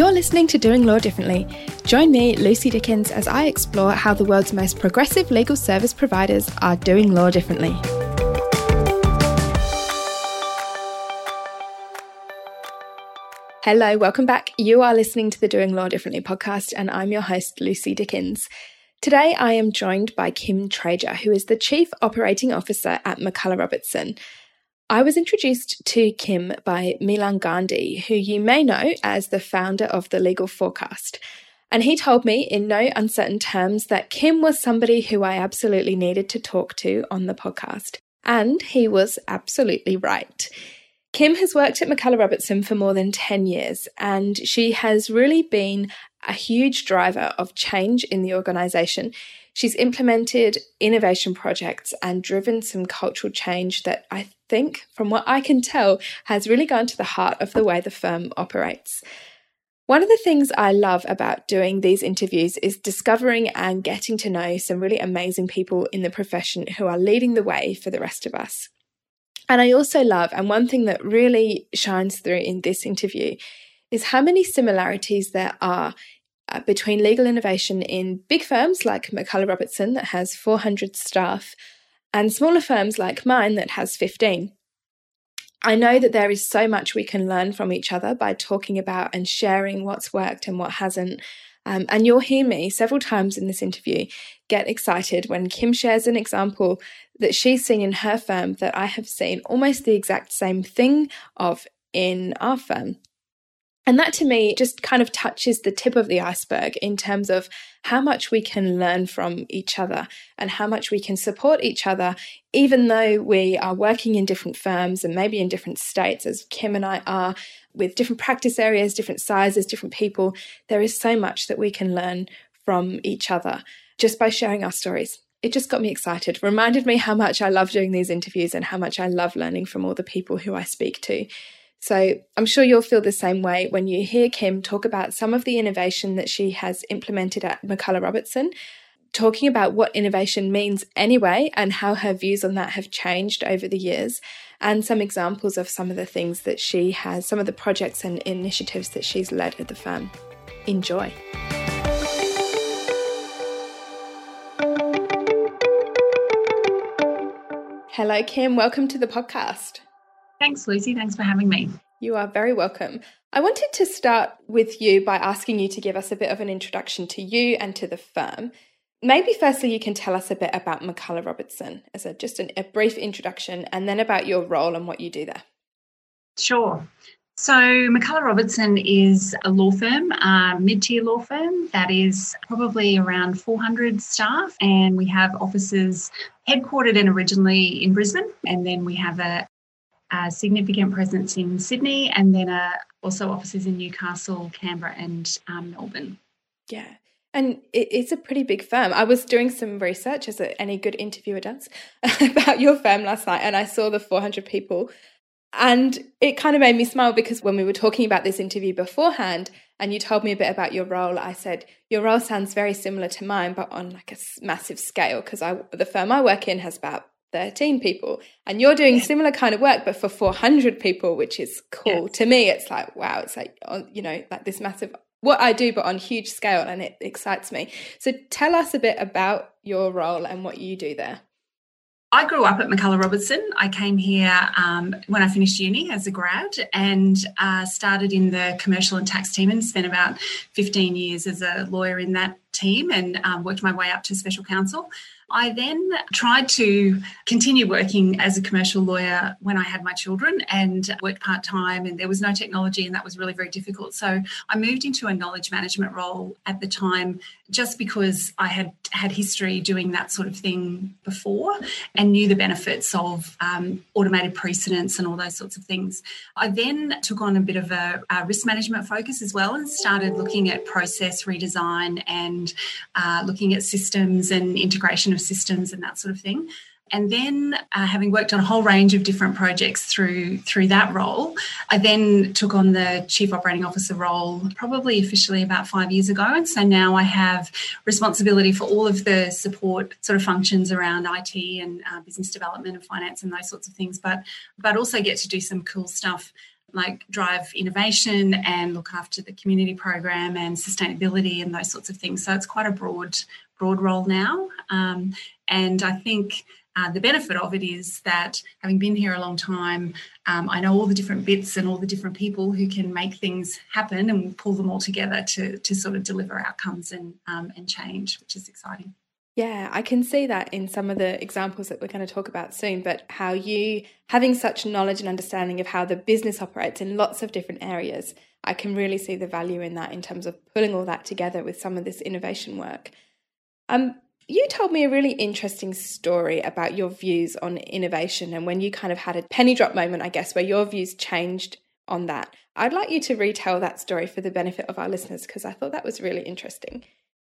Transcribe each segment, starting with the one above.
You're listening to Doing Law Differently. Join me, Lucy Dickens, as I explore how the world's most progressive legal service providers are doing law differently. Hello, welcome back. You are listening to the Doing Law Differently podcast, and I'm your host, Lucy Dickens. Today, I am joined by Kim Trager, who is the Chief Operating Officer at McCullough Robertson. I was introduced to Kim by Milan Gandhi, who you may know as the founder of the Legal Forecast. And he told me in no uncertain terms that Kim was somebody who I absolutely needed to talk to on the podcast. And he was absolutely right. Kim has worked at McCullough Robertson for more than 10 years, and she has really been a huge driver of change in the organisation. She's implemented innovation projects and driven some cultural change that I think, from what I can tell, has really gone to the heart of the way the firm operates. One of the things I love about doing these interviews is discovering and getting to know some really amazing people in the profession who are leading the way for the rest of us. And I also love, and one thing that really shines through in this interview is how many similarities there are uh, between legal innovation in big firms like McCullough Robertson, that has 400 staff, and smaller firms like mine, that has 15. I know that there is so much we can learn from each other by talking about and sharing what's worked and what hasn't. Um, and you'll hear me several times in this interview get excited when Kim shares an example that she's seen in her firm that I have seen almost the exact same thing of in our firm. And that to me just kind of touches the tip of the iceberg in terms of how much we can learn from each other and how much we can support each other, even though we are working in different firms and maybe in different states, as Kim and I are, with different practice areas, different sizes, different people. There is so much that we can learn from each other just by sharing our stories. It just got me excited, reminded me how much I love doing these interviews and how much I love learning from all the people who I speak to. So I'm sure you'll feel the same way when you hear Kim talk about some of the innovation that she has implemented at McCullough Robertson, talking about what innovation means anyway and how her views on that have changed over the years, and some examples of some of the things that she has, some of the projects and initiatives that she's led at the firm. Enjoy. Hello, Kim. Welcome to the podcast. Thanks, Lucy. Thanks for having me. You are very welcome. I wanted to start with you by asking you to give us a bit of an introduction to you and to the firm. Maybe firstly, you can tell us a bit about McCullough Robertson as a, just an, a brief introduction, and then about your role and what you do there. Sure. So, McCullough Robertson is a law firm, a mid tier law firm that is probably around 400 staff, and we have offices headquartered and originally in Brisbane, and then we have a, a significant presence in Sydney, and then uh, also offices in Newcastle, Canberra, and um, Melbourne. Yeah. And it's a pretty big firm. I was doing some research, as any good interviewer does, about your firm last night, and I saw the 400 people. And it kind of made me smile because when we were talking about this interview beforehand, and you told me a bit about your role, I said your role sounds very similar to mine, but on like a massive scale. Because the firm I work in has about 13 people. And you're doing similar kind of work but for 400 people which is cool. To me it's like wow it's like you know like this massive what i do but on huge scale and it excites me. So tell us a bit about your role and what you do there. I grew up at McCullough Robertson. I came here um, when I finished uni as a grad and uh, started in the commercial and tax team and spent about 15 years as a lawyer in that team and um, worked my way up to special counsel. I then tried to continue working as a commercial lawyer when I had my children and worked part time, and there was no technology, and that was really very difficult. So I moved into a knowledge management role at the time just because I had had history doing that sort of thing before and knew the benefits of um, automated precedents and all those sorts of things. I then took on a bit of a, a risk management focus as well and started looking at process redesign and uh, looking at systems and integration of systems and that sort of thing. And then, uh, having worked on a whole range of different projects through through that role, I then took on the chief operating officer role, probably officially about five years ago. And so now I have responsibility for all of the support sort of functions around IT and uh, business development and finance and those sorts of things. But but also get to do some cool stuff like drive innovation and look after the community program and sustainability and those sorts of things. So it's quite a broad broad role now, um, and I think. Uh, the benefit of it is that having been here a long time, um, I know all the different bits and all the different people who can make things happen and pull them all together to, to sort of deliver outcomes and, um, and change, which is exciting. Yeah, I can see that in some of the examples that we're going to talk about soon, but how you having such knowledge and understanding of how the business operates in lots of different areas, I can really see the value in that in terms of pulling all that together with some of this innovation work. Um, you told me a really interesting story about your views on innovation and when you kind of had a penny drop moment, I guess, where your views changed on that. I'd like you to retell that story for the benefit of our listeners because I thought that was really interesting.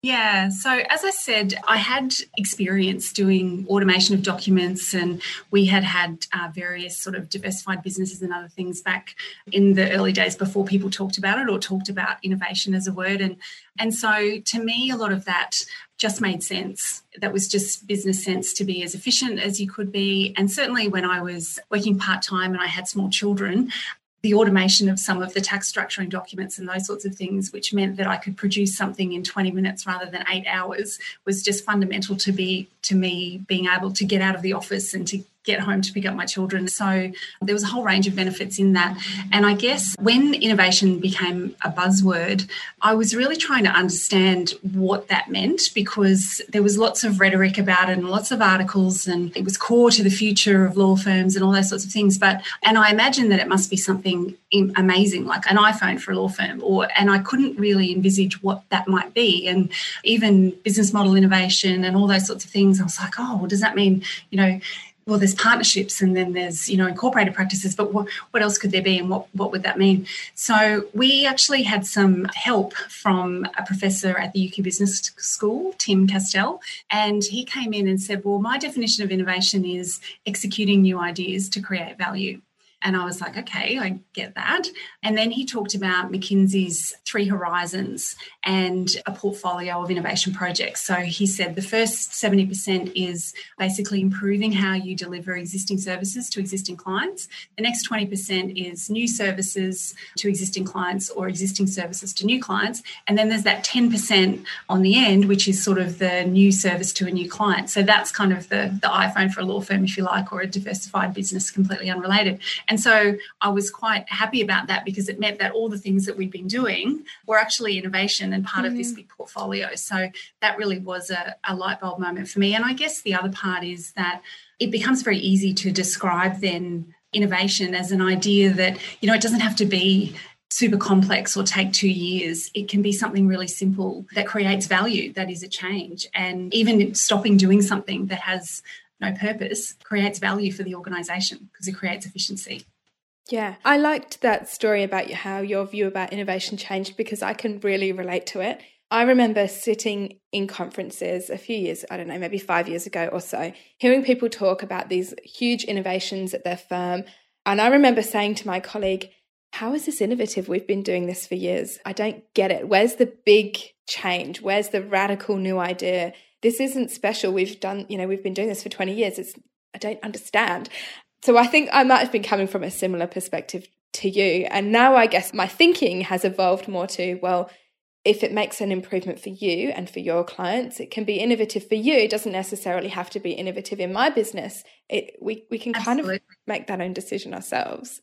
Yeah, so as I said, I had experience doing automation of documents, and we had had uh, various sort of diversified businesses and other things back in the early days before people talked about it or talked about innovation as a word. And and so to me, a lot of that just made sense. That was just business sense to be as efficient as you could be. And certainly when I was working part time and I had small children, the automation of some of the tax structuring documents and those sorts of things, which meant that I could produce something in 20 minutes rather than eight hours, was just fundamental to be to me being able to get out of the office and to get home to pick up my children. So there was a whole range of benefits in that. And I guess when innovation became a buzzword, I was really trying to understand what that meant because there was lots of rhetoric about it and lots of articles and it was core to the future of law firms and all those sorts of things. But and I imagine that it must be something amazing like an iPhone for a law firm or and I couldn't really envisage what that might be. And even business model innovation and all those sorts of things, I was like, oh, well, does that mean, you know, well, there's partnerships and then there's, you know, incorporated practices, but what, what else could there be and what, what would that mean? So we actually had some help from a professor at the UQ Business School, Tim Kastelle, and he came in and said, well, my definition of innovation is executing new ideas to create value. And I was like, okay, I get that. And then he talked about McKinsey's three horizons and a portfolio of innovation projects. So he said the first 70% is basically improving how you deliver existing services to existing clients. The next 20% is new services to existing clients or existing services to new clients. And then there's that 10% on the end, which is sort of the new service to a new client. So that's kind of the, the iPhone for a law firm, if you like, or a diversified business completely unrelated. And so I was quite happy about that because it meant that all the things that we'd been doing were actually innovation and part mm-hmm. of this mm-hmm. big portfolio. So that really was a, a light bulb moment for me. And I guess the other part is that it becomes very easy to describe then innovation as an idea that, you know, it doesn't have to be super complex or take two years. It can be something really simple that creates value, that is a change. And even stopping doing something that has no purpose creates value for the organization because it creates efficiency. Yeah, I liked that story about how your view about innovation changed because I can really relate to it. I remember sitting in conferences a few years, I don't know, maybe five years ago or so, hearing people talk about these huge innovations at their firm. And I remember saying to my colleague, How is this innovative? We've been doing this for years. I don't get it. Where's the big change? Where's the radical new idea? This isn't special. We've done, you know, we've been doing this for 20 years. It's, I don't understand. So I think I might have been coming from a similar perspective to you. And now I guess my thinking has evolved more to, well, if it makes an improvement for you and for your clients, it can be innovative for you. It doesn't necessarily have to be innovative in my business. It, we, we can absolutely. kind of make that own decision ourselves.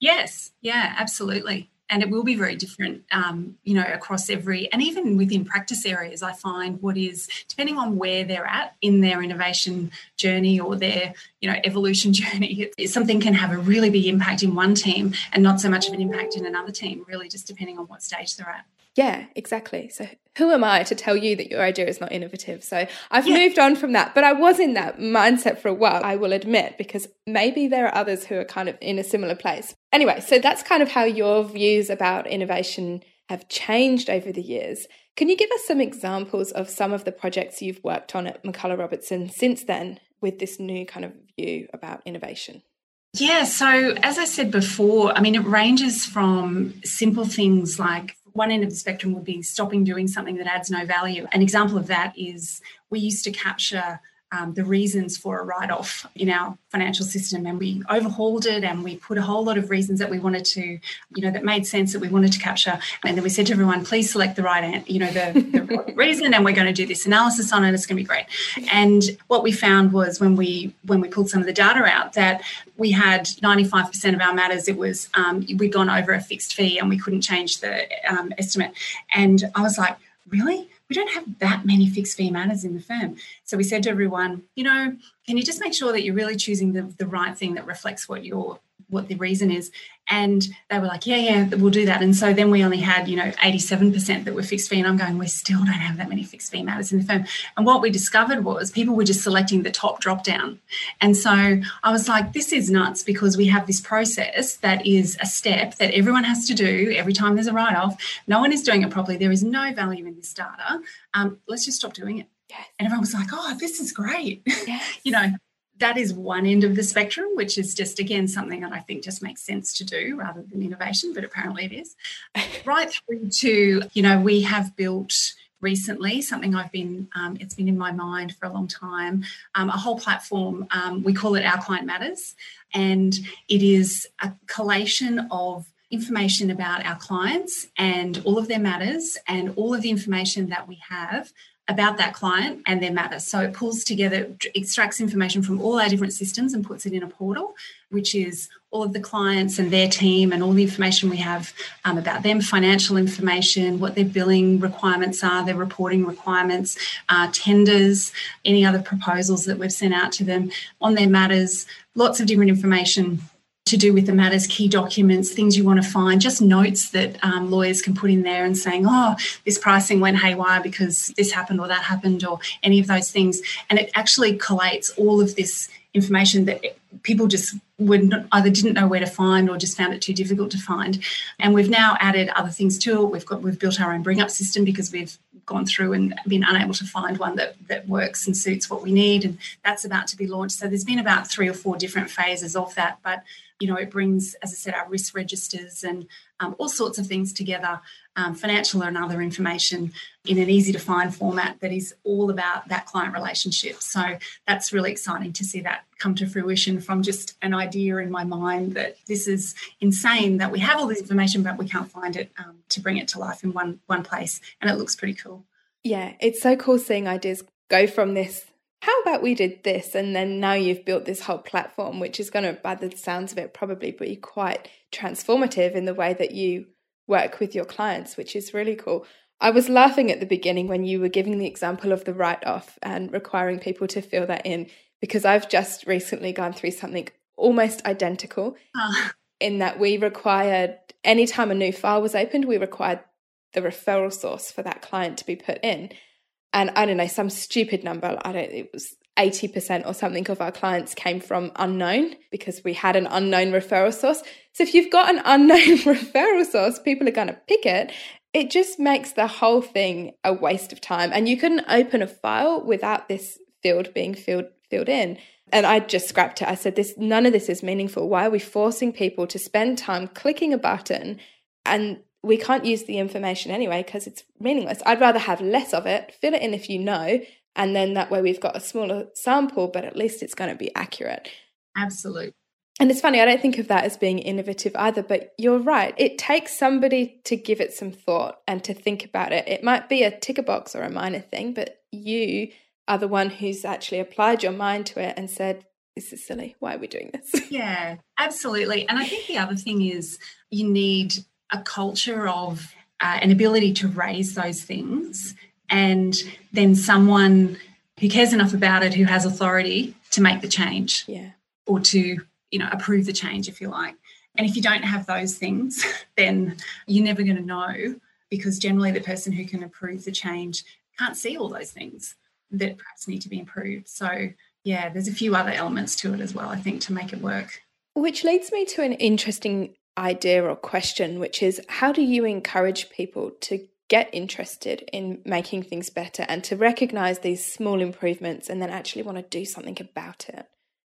Yes, yeah, absolutely and it will be very different, um, you know, across every and even within practice areas. I find what is depending on where they're at in their innovation journey or their, you know, evolution journey. Something can have a really big impact in one team and not so much of an impact in another team. Really, just depending on what stage they're at. Yeah, exactly. So who am I to tell you that your idea is not innovative? So I've yeah. moved on from that, but I was in that mindset for a while, I will admit, because maybe there are others who are kind of in a similar place. Anyway, so that's kind of how your views about innovation have changed over the years. Can you give us some examples of some of the projects you've worked on at McCullough Robertson since then with this new kind of view about innovation? Yeah, so as I said before, I mean, it ranges from simple things like one end of the spectrum would be stopping doing something that adds no value. An example of that is we used to capture um, the reasons for a write off in our financial system. And we overhauled it and we put a whole lot of reasons that we wanted to, you know, that made sense that we wanted to capture. And then we said to everyone, please select the right, you know, the, the reason, and we're going to do this analysis on it. It's going to be great. And what we found was when we when we pulled some of the data out that we had 95% of our matters, it was um, we'd gone over a fixed fee and we couldn't change the um, estimate. And I was like, really? We don't have that many fixed fee matters in the firm. So we said to everyone, you know, can you just make sure that you're really choosing the, the right thing that reflects what your what the reason is. And they were like, yeah, yeah, we'll do that. And so then we only had, you know, 87% that were fixed fee. And I'm going, we still don't have that many fixed fee matters in the firm. And what we discovered was people were just selecting the top drop down. And so I was like, this is nuts because we have this process that is a step that everyone has to do every time there's a write off. No one is doing it properly. There is no value in this data. Um, let's just stop doing it. Yes. And everyone was like, oh, this is great. Yes. you know, that is one end of the spectrum, which is just again something that I think just makes sense to do rather than innovation, but apparently it is. right through to, you know, we have built recently something I've been, um, it's been in my mind for a long time, um, a whole platform. Um, we call it Our Client Matters, and it is a collation of information about our clients and all of their matters and all of the information that we have about that client and their matters. So it pulls together, extracts information from all our different systems and puts it in a portal, which is all of the clients and their team and all the information we have um, about them, financial information, what their billing requirements are, their reporting requirements, uh, tenders, any other proposals that we've sent out to them on their matters, lots of different information to do with the matters, key documents, things you want to find, just notes that um, lawyers can put in there and saying, oh, this pricing went haywire because this happened or that happened, or any of those things. And it actually collates all of this information that people just would either didn't know where to find or just found it too difficult to find. And we've now added other things to it. We've got we've built our own bring up system because we've gone through and been unable to find one that that works and suits what we need. And that's about to be launched. So there's been about three or four different phases of that, but you know, it brings, as I said, our risk registers and um, all sorts of things together, um, financial and other information in an easy to find format that is all about that client relationship. So that's really exciting to see that come to fruition from just an idea in my mind that this is insane that we have all this information but we can't find it um, to bring it to life in one one place, and it looks pretty cool. Yeah, it's so cool seeing ideas go from this how about we did this and then now you've built this whole platform which is going to by the sounds of it probably be quite transformative in the way that you work with your clients which is really cool i was laughing at the beginning when you were giving the example of the write off and requiring people to fill that in because i've just recently gone through something almost identical uh. in that we required anytime a new file was opened we required the referral source for that client to be put in and I don't know, some stupid number, I don't, it was 80% or something of our clients came from unknown because we had an unknown referral source. So if you've got an unknown referral source, people are going to pick it. It just makes the whole thing a waste of time. And you couldn't open a file without this field being filled filled in. And I just scrapped it. I said, this none of this is meaningful. Why are we forcing people to spend time clicking a button and we can't use the information anyway because it's meaningless. I'd rather have less of it, fill it in if you know, and then that way we've got a smaller sample, but at least it's going to be accurate. Absolutely. And it's funny, I don't think of that as being innovative either, but you're right. It takes somebody to give it some thought and to think about it. It might be a ticker box or a minor thing, but you are the one who's actually applied your mind to it and said, This is silly. Why are we doing this? Yeah, absolutely. And I think the other thing is you need a culture of uh, an ability to raise those things and then someone who cares enough about it who has authority to make the change yeah. or to you know approve the change if you like. And if you don't have those things then you're never going to know because generally the person who can approve the change can't see all those things that perhaps need to be improved. So yeah there's a few other elements to it as well i think to make it work. Which leads me to an interesting idea or question, which is how do you encourage people to get interested in making things better and to recognize these small improvements and then actually want to do something about it?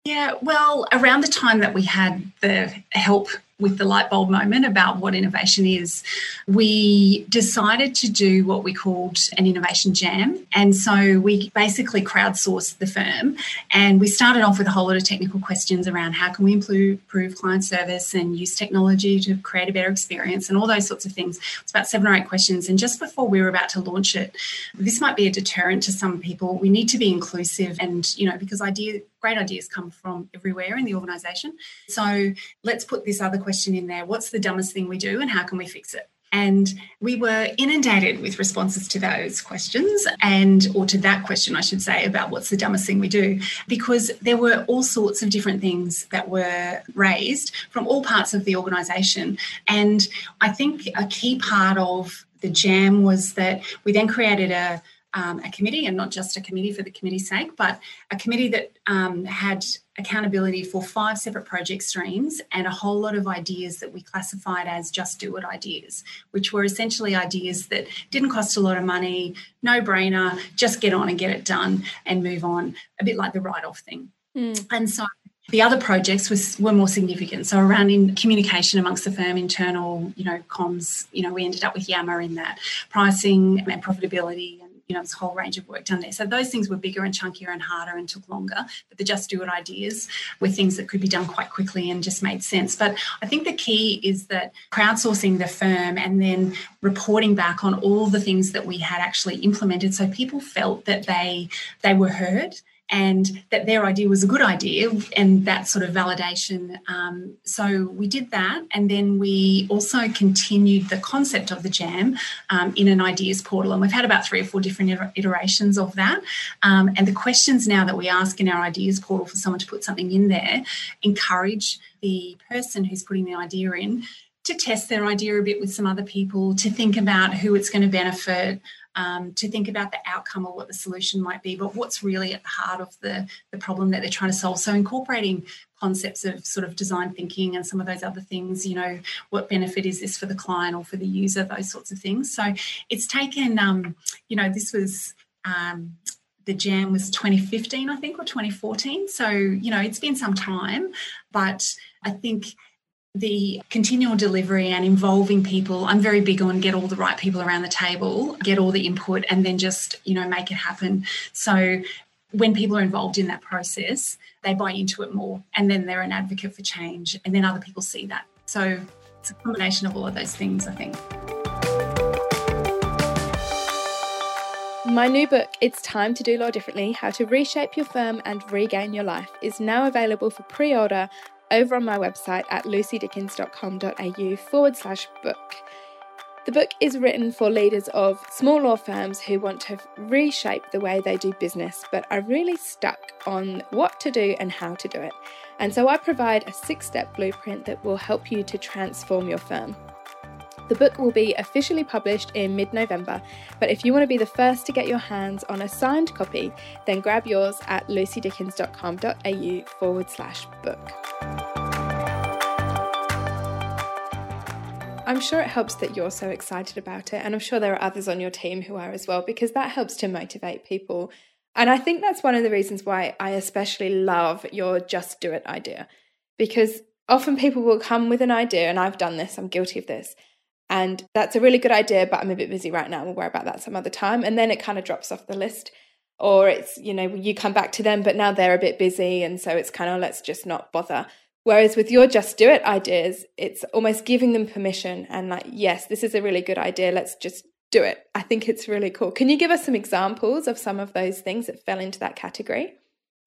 Yeah, well, around the time that we had the help with the light bulb moment about what innovation is, we decided to do what we called an innovation jam. And so we basically crowdsourced the firm and we started off with a whole lot of technical questions around how can we improve, client service and use technology to create a better experience and all those sorts of things. It's about seven or eight questions. And just before we were about to launch it, this might be a deterrent to some people. We need to be inclusive and, you know, because idea great ideas come from everywhere in the organisation. So let's put this other question in there. What's the dumbest thing we do and how can we fix it? And we were inundated with responses to those questions and, or to that question, I should say, about what's the dumbest thing we do, because there were all sorts of different things that were raised from all parts of the organisation. And I think a key part of the jam was that we then created a um, a committee and not just a committee for the committee's sake, but a committee that um, had accountability for five separate project streams and a whole lot of ideas that we classified as just do it ideas, which were essentially ideas that didn't cost a lot of money, no brainer, just get on and get it done and move on, a bit like the write off thing. Mm. And so the other projects was, were more significant. So around in communication amongst the firm, internal, you know, comms, you know, we ended up with Yammer in that, pricing and profitability you know, this whole range of work done there. So those things were bigger and chunkier and harder and took longer. But the just do it ideas were things that could be done quite quickly and just made sense. But I think the key is that crowdsourcing the firm and then reporting back on all the things that we had actually implemented so people felt that they they were heard and that their idea was a good idea and that sort of validation. Um, so we did that, and then we also continued the concept of the jam um, in an ideas portal, and we've had about three or four different iterations of that. Um, and the questions now that we ask in our ideas portal for someone to put something in there encourage the person who's putting the idea in to test their idea a bit with some other people, to think about who it's going to benefit, um, to think about the outcome or what the solution might be, but what's really at the heart of the, the problem that they're trying to solve. So incorporating concepts of sort of design thinking and some of those other things, you know, what benefit is this for the client or for the user, those sorts of things. So it's taken, um, you know, this was um, the jam was 2015 i think or 2014 so you know it's been some time but i think the continual delivery and involving people i'm very big on get all the right people around the table get all the input and then just you know make it happen. So when people are involved in that process they buy into it more and then they're an advocate for change and then other people see that. So it's a combination of all of those things i think. My new book, It's Time to Do Law Differently How to Reshape Your Firm and Regain Your Life, is now available for pre order over on my website at lucydickens.com.au forward slash book. The book is written for leaders of small law firms who want to reshape the way they do business, but are really stuck on what to do and how to do it. And so I provide a six step blueprint that will help you to transform your firm. The book will be officially published in mid November, but if you want to be the first to get your hands on a signed copy, then grab yours at lucydickens.com.au forward slash book. I'm sure it helps that you're so excited about it, and I'm sure there are others on your team who are as well, because that helps to motivate people. And I think that's one of the reasons why I especially love your just do it idea, because often people will come with an idea, and I've done this, I'm guilty of this, and that's a really good idea, but I'm a bit busy right now. We'll worry about that some other time. And then it kind of drops off the list. Or it's, you know, you come back to them, but now they're a bit busy. And so it's kind of, let's just not bother. Whereas with your just do it ideas, it's almost giving them permission and like, yes, this is a really good idea. Let's just do it. I think it's really cool. Can you give us some examples of some of those things that fell into that category?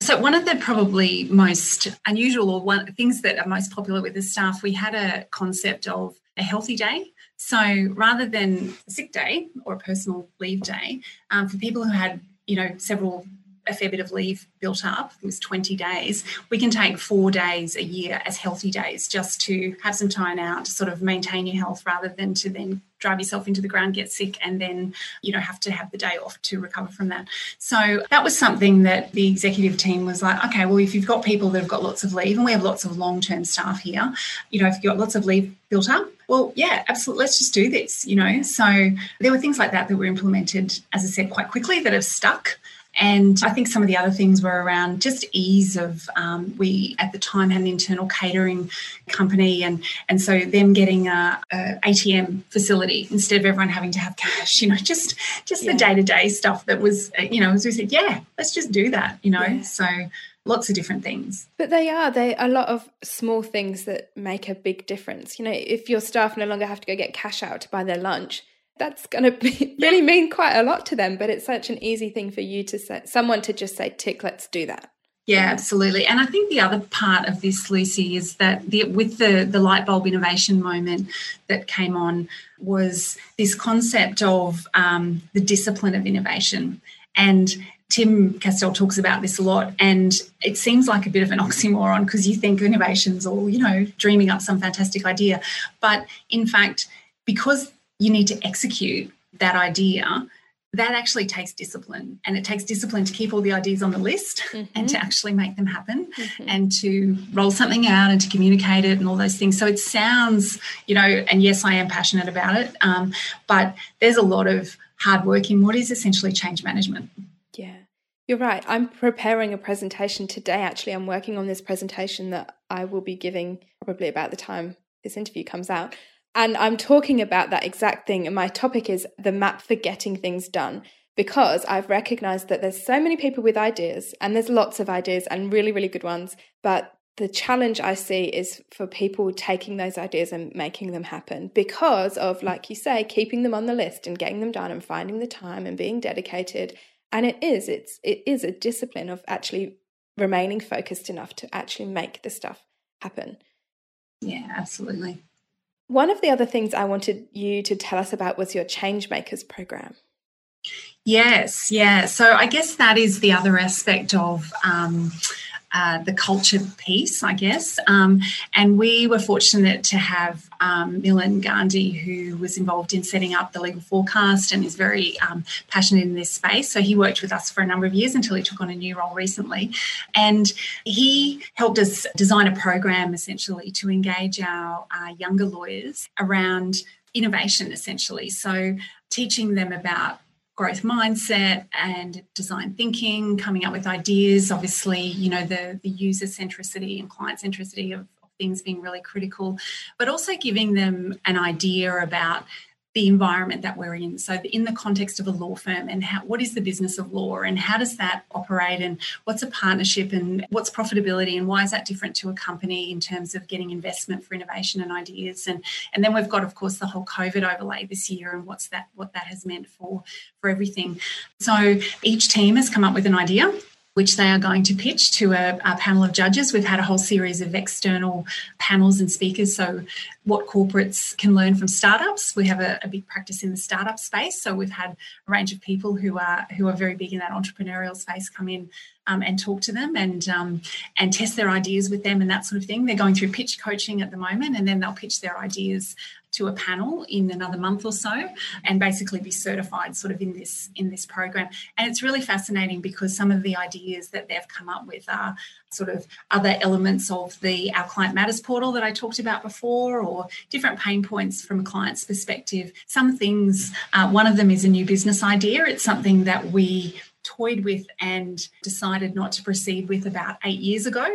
So one of the probably most unusual or one things that are most popular with the staff, we had a concept of a healthy day. So rather than a sick day or a personal leave day, um, for people who had, you know, several a fair bit of leave built up, it was 20 days, we can take four days a year as healthy days just to have some time out to sort of maintain your health rather than to then drive yourself into the ground, get sick, and then, you know, have to have the day off to recover from that. So that was something that the executive team was like, okay, well, if you've got people that have got lots of leave, and we have lots of long term staff here, you know, if you've got lots of leave built up, well, yeah, absolutely, let's just do this, you know. So there were things like that that were implemented, as I said, quite quickly that have stuck And I think some of the other things were around just ease of, um, we at the time had an internal catering company, and, and so them getting a, a, ATM facility instead of everyone having to have cash, you know, just just yeah. the day to day stuff that was, you know, as we said, yeah, let's just do that, you know. Yeah. So lots of different things. But they are they a lot of small things that make a big difference. You know, if your staff no longer have to go get cash out to buy their lunch, that's going to be, really mean quite a lot to them. But it's such an easy thing for you to say, someone to just say, "Tick, let's do that." Yeah, absolutely. And I think the other part of this, Lucy, is that the, with the the light bulb innovation moment that came on was this concept of um, the discipline of innovation and Tim Kastelle talks about this a lot, and it seems like a bit of an oxymoron because you think innovation's all, you know, dreaming up some fantastic idea. But in fact, because you need to execute that idea, that actually takes discipline. And it takes discipline to keep all the ideas on the list mm-hmm. and to actually make them happen mm-hmm. and to roll something out and to communicate it and all those things. So it sounds, you know, and yes, I am passionate about it, um, but there's a lot of hard work in what is essentially change management. You're right. I'm preparing a presentation today. Actually, I'm working on this presentation that I will be giving probably about the time this interview comes out. And I'm talking about that exact thing. And my topic is the map for getting things done because I've recognized that there's so many people with ideas and there's lots of ideas and really, really good ones. But the challenge I see is for people taking those ideas and making them happen because of, like you say, keeping them on the list and getting them done and finding the time and being dedicated and it is it's it is a discipline of actually remaining focused enough to actually make the stuff happen. Yeah absolutely. One of the other things i wanted you to tell us about was your change makers program. Yes yeah. So i guess that is the other aspect of um, uh, the culture piece, I guess. Um, and we were fortunate to have um, Milan Gandhi, who was involved in setting up the legal forecast and is very um, passionate in this space. So he worked with us for a number of years until he took on a new role recently. And he helped us design a program essentially to engage our uh, younger lawyers around innovation, essentially. So teaching them about growth mindset and design thinking, coming up with ideas. Obviously, you know, the, the user centricity and client centricity of, of things being really critical, but also giving them an idea about the environment that we're in. So, in the context of a law firm, and how, what is the business of law, and how does that operate, and what's a partnership, and what's profitability, and why is that different to a company in terms of getting investment for innovation and ideas, and and then we've got, of course, the whole COVID overlay this year, and what's that, what that has meant for for everything. So, each team has come up with an idea which they are going to pitch to a, a, panel of judges. We've had a whole series of external panels and speakers. So, what corporates can learn from startups. We have a, a, big practice in the startup space. So, we've had a range of people who are who are very big in that entrepreneurial space come in um, and talk to them and um, and test their ideas with them and that sort of thing. They're going through pitch coaching at the moment, and then they'll pitch their ideas to a panel in another month or so and basically be certified sort of in this in this program. And it's really fascinating because some of the ideas that they've come up with are sort of other elements of the our client matters portal that i talked about before or different pain points from a client's perspective. Some things uh, one of them is a new business idea. It's something that we toyed with and decided not to proceed with about eight years ago.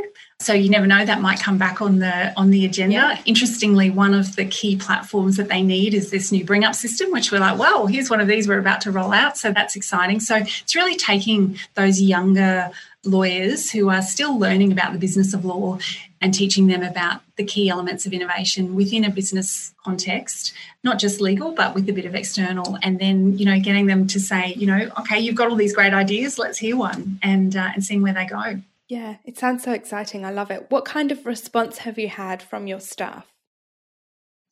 So you never know that might come back on the on the agenda. Yeah. Interestingly, one of the key platforms that they need is this new bring up system, which we're like, well, here's one of these we're about to roll out. So that's exciting. So it's really taking those younger lawyers who are still learning about the business of law and teaching them about the key elements of innovation within a business context, not just legal, but with a bit of external. And then, you know, getting them to say, you know, okay, you've got all these great ideas, let's hear one and, uh, and seeing where they go. Yeah, it sounds so exciting. I love it. What kind of response have you had from your staff?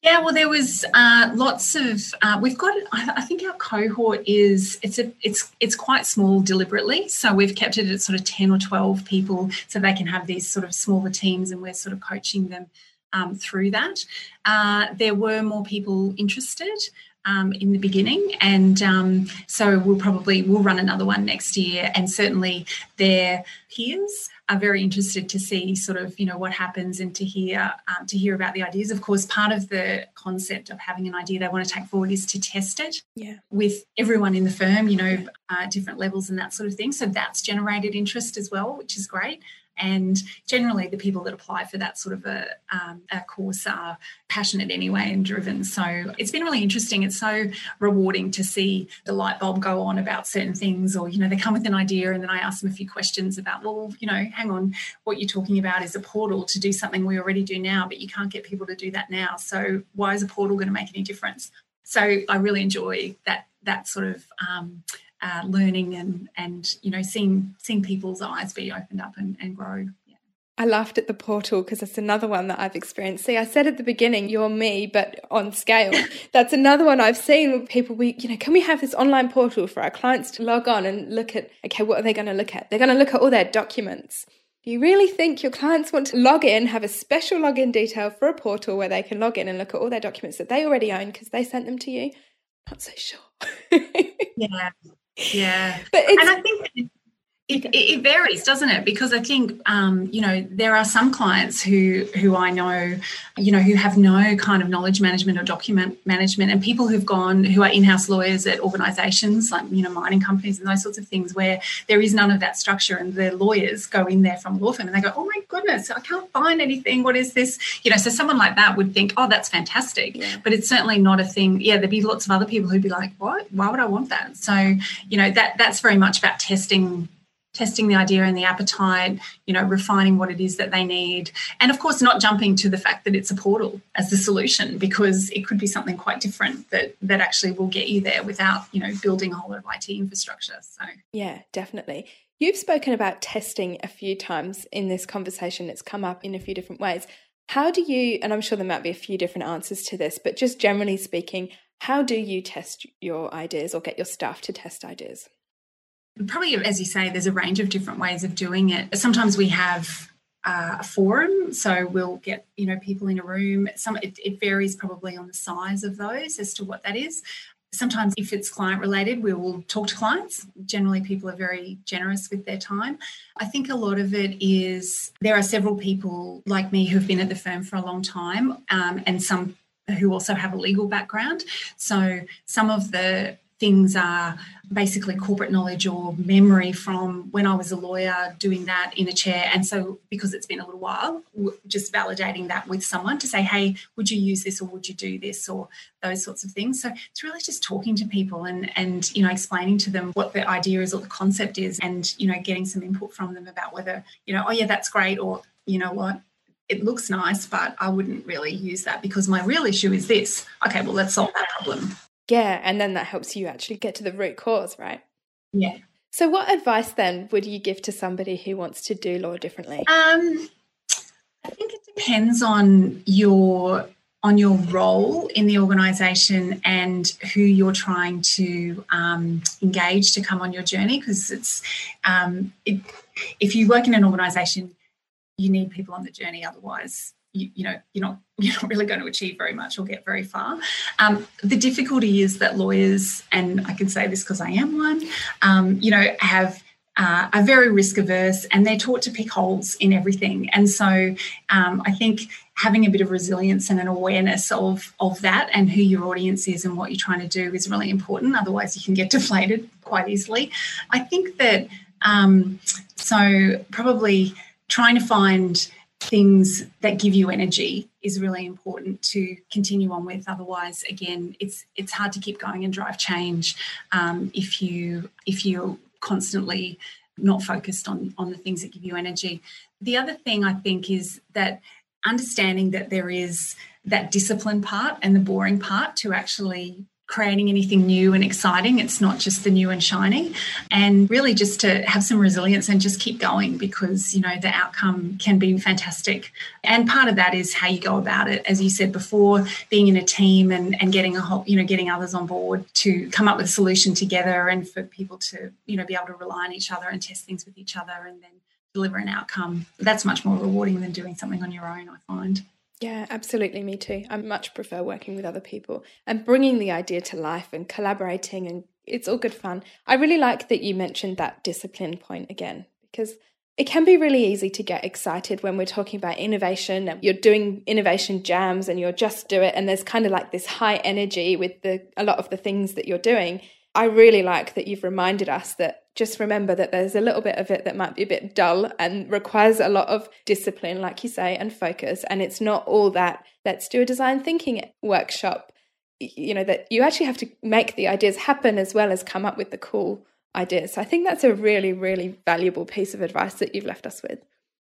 Yeah, well, there was uh, lots of. Uh, we've got. I think our cohort is. It's a. It's it's quite small deliberately. So we've kept it at sort of ten or twelve people, so they can have these sort of smaller teams, and we're sort of coaching them um, through that. Uh, there were more people interested. Um, in the beginning, and um, so we'll probably we'll run another one next year, and certainly their peers are very interested to see sort of you know what happens and to hear um, to hear about the ideas. Of course, part of the concept of having an idea they want to take forward is to test it yeah. with everyone in the firm, you know, uh, different levels and that sort of thing. So that's generated interest as well, which is great. And generally, the people that apply for that sort of a, um, a, course are passionate anyway and driven. So it's been really interesting. It's so rewarding to see the light bulb go on about certain things, or, you know, they come with an idea and then I ask them a few questions about, well, you know, hang on, what you're talking about is a portal to do something we already do now, but you can't get people to do that now. So why is a portal going to make any difference? So I really enjoy that that sort of um, uh, learning and and you know seeing seeing people's eyes be opened up and, and grow. I laughed at the portal because it's another one that I've experienced. See, I said at the beginning, you're me, but on scale. That's another one I've seen people. We, you know, can we have this online portal for our clients to log on and look at? Okay, what are they going to look at? They're going to look at all their documents. Do you really think your clients want to log in, have a special login detail for a portal where they can log in and look at all their documents that they already own because they sent them to you? Not so sure. yeah, yeah. But and I think it, it, varies, doesn't it? Because I think um, you know there are some clients who who I know, you know, who have no kind of knowledge management or document management, and people who've gone who are in-house lawyers at organisations like you know mining companies and those sorts of things where there is none of that structure, and the lawyers go in there from law firm and they go, oh my goodness, I can't find anything. What is this? You know, so someone like that would think, oh, that's fantastic, yeah. but it's certainly not a thing. Yeah, there'd be lots of other people who'd be like, what? Why would I want that? So you know that that's very much about testing testing the idea and the appetite, you know, refining what it is that they need. And of course, not jumping to the fact that it's a portal as the solution, because it could be something quite different that that actually will get you there without, you know, building a whole lot of IT infrastructure. So Yeah, definitely. You've spoken about testing a few times in this conversation. It's come up in a few different ways. How do you, and I'm sure there might be a few different answers to this, but just generally speaking, how do you test your ideas or get your staff to test ideas? Probably, as you say, there's a range of different ways of doing it. Sometimes we have uh, a forum, so we'll get you know people in a room. Some it, it varies probably on the size of those as to what that is. Sometimes, if it's client related, we will talk to clients. Generally, people are very generous with their time. I think a lot of it is there are several people like me who've been at the firm for a long time, um, and some who also have a legal background. So, some of the things are basically corporate knowledge or memory from when I was a lawyer doing that in a chair. And so, because it's been a little while, just validating that with someone to say, hey, would you use this or would you do this or those sorts of things. So, it's really just talking to people and, and you know, explaining to them what the idea is or the concept is and, you know, getting some input from them about whether, you know, oh, yeah, that's great or, you know what, it looks nice, but I wouldn't really use that because my real issue is this. Okay, well, let's solve that problem. Yeah, and then that helps you actually get to the root cause, right? Yeah. So, what advice then would you give to somebody who wants to do law differently? Um, I think it depends on your on your role in the organisation and who you're trying to um, engage to come on your journey. Because it's um, it, if you work in an organisation, you need people on the journey. Otherwise, you, you, know you're not you're not really going to achieve very much or get very far. Um, the difficulty is that lawyers, and I can say this because I am one, um, you know, have uh, are very risk averse and they're taught to pick holes in everything. And so um, I think having a bit of resilience and an awareness of, of that and who your audience is and what you're trying to do is really important. Otherwise, you can get deflated quite easily. I think that um, so probably trying to find things that give you energy is really important to continue on with. Otherwise again it's it's hard to keep going and drive change um, if you if you're constantly not focused on on the things that give you energy. The other thing i think is that understanding that there is that discipline part and the boring part to actually creating anything new and exciting. It's not just the new and shiny. And really just to have some resilience and just keep going because, you know, the outcome can be fantastic. And part of that is how you go about it. As you said before, being in a team and, and getting a whole, you know, getting others on board to come up with a solution together and for people to, you know, be able to rely on each other and test things with each other and then deliver an outcome. That's much more rewarding than doing something on your own, I find. Yeah, absolutely. Me too. I much prefer working with other people and bringing the idea to life and collaborating, and it's all good fun. I really like that you mentioned that discipline point again because it can be really easy to get excited when we're talking about innovation you're doing innovation jams and you're just do it and there's kind of like this high energy with the a lot of the things that you're doing i really like that you've reminded us that just remember that there's a little bit of it that might be a bit dull and requires a lot of discipline like you say and focus and it's not all that let's do a design thinking workshop you know that you actually have to make the ideas happen as well as come up with the cool ideas. So I think that's a really, really valuable piece of advice that you've left us with.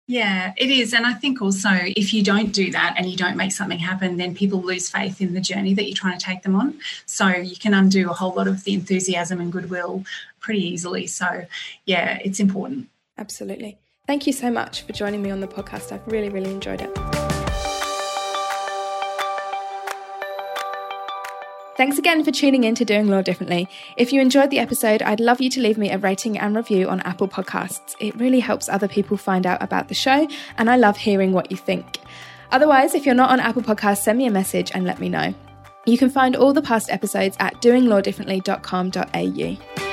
Yeah, it is. And I think also if you don't do that and you don't make something happen, then people lose faith in the journey that you're trying to take them on. So you can undo a whole lot of the enthusiasm and goodwill pretty easily. So, yeah, it's important. Absolutely. Thank you so much for joining me on the podcast. I've really, really enjoyed it. Thanks again for tuning in to Doing Law Differently. If you enjoyed the episode, I'd love you to leave me a rating and review on Apple Podcasts. It really helps other people find out about the show, and I love hearing what you think. Otherwise, if you're not on Apple Podcasts, send me a message and let me know. You can find all the past episodes at doinglawdifferently.com.au.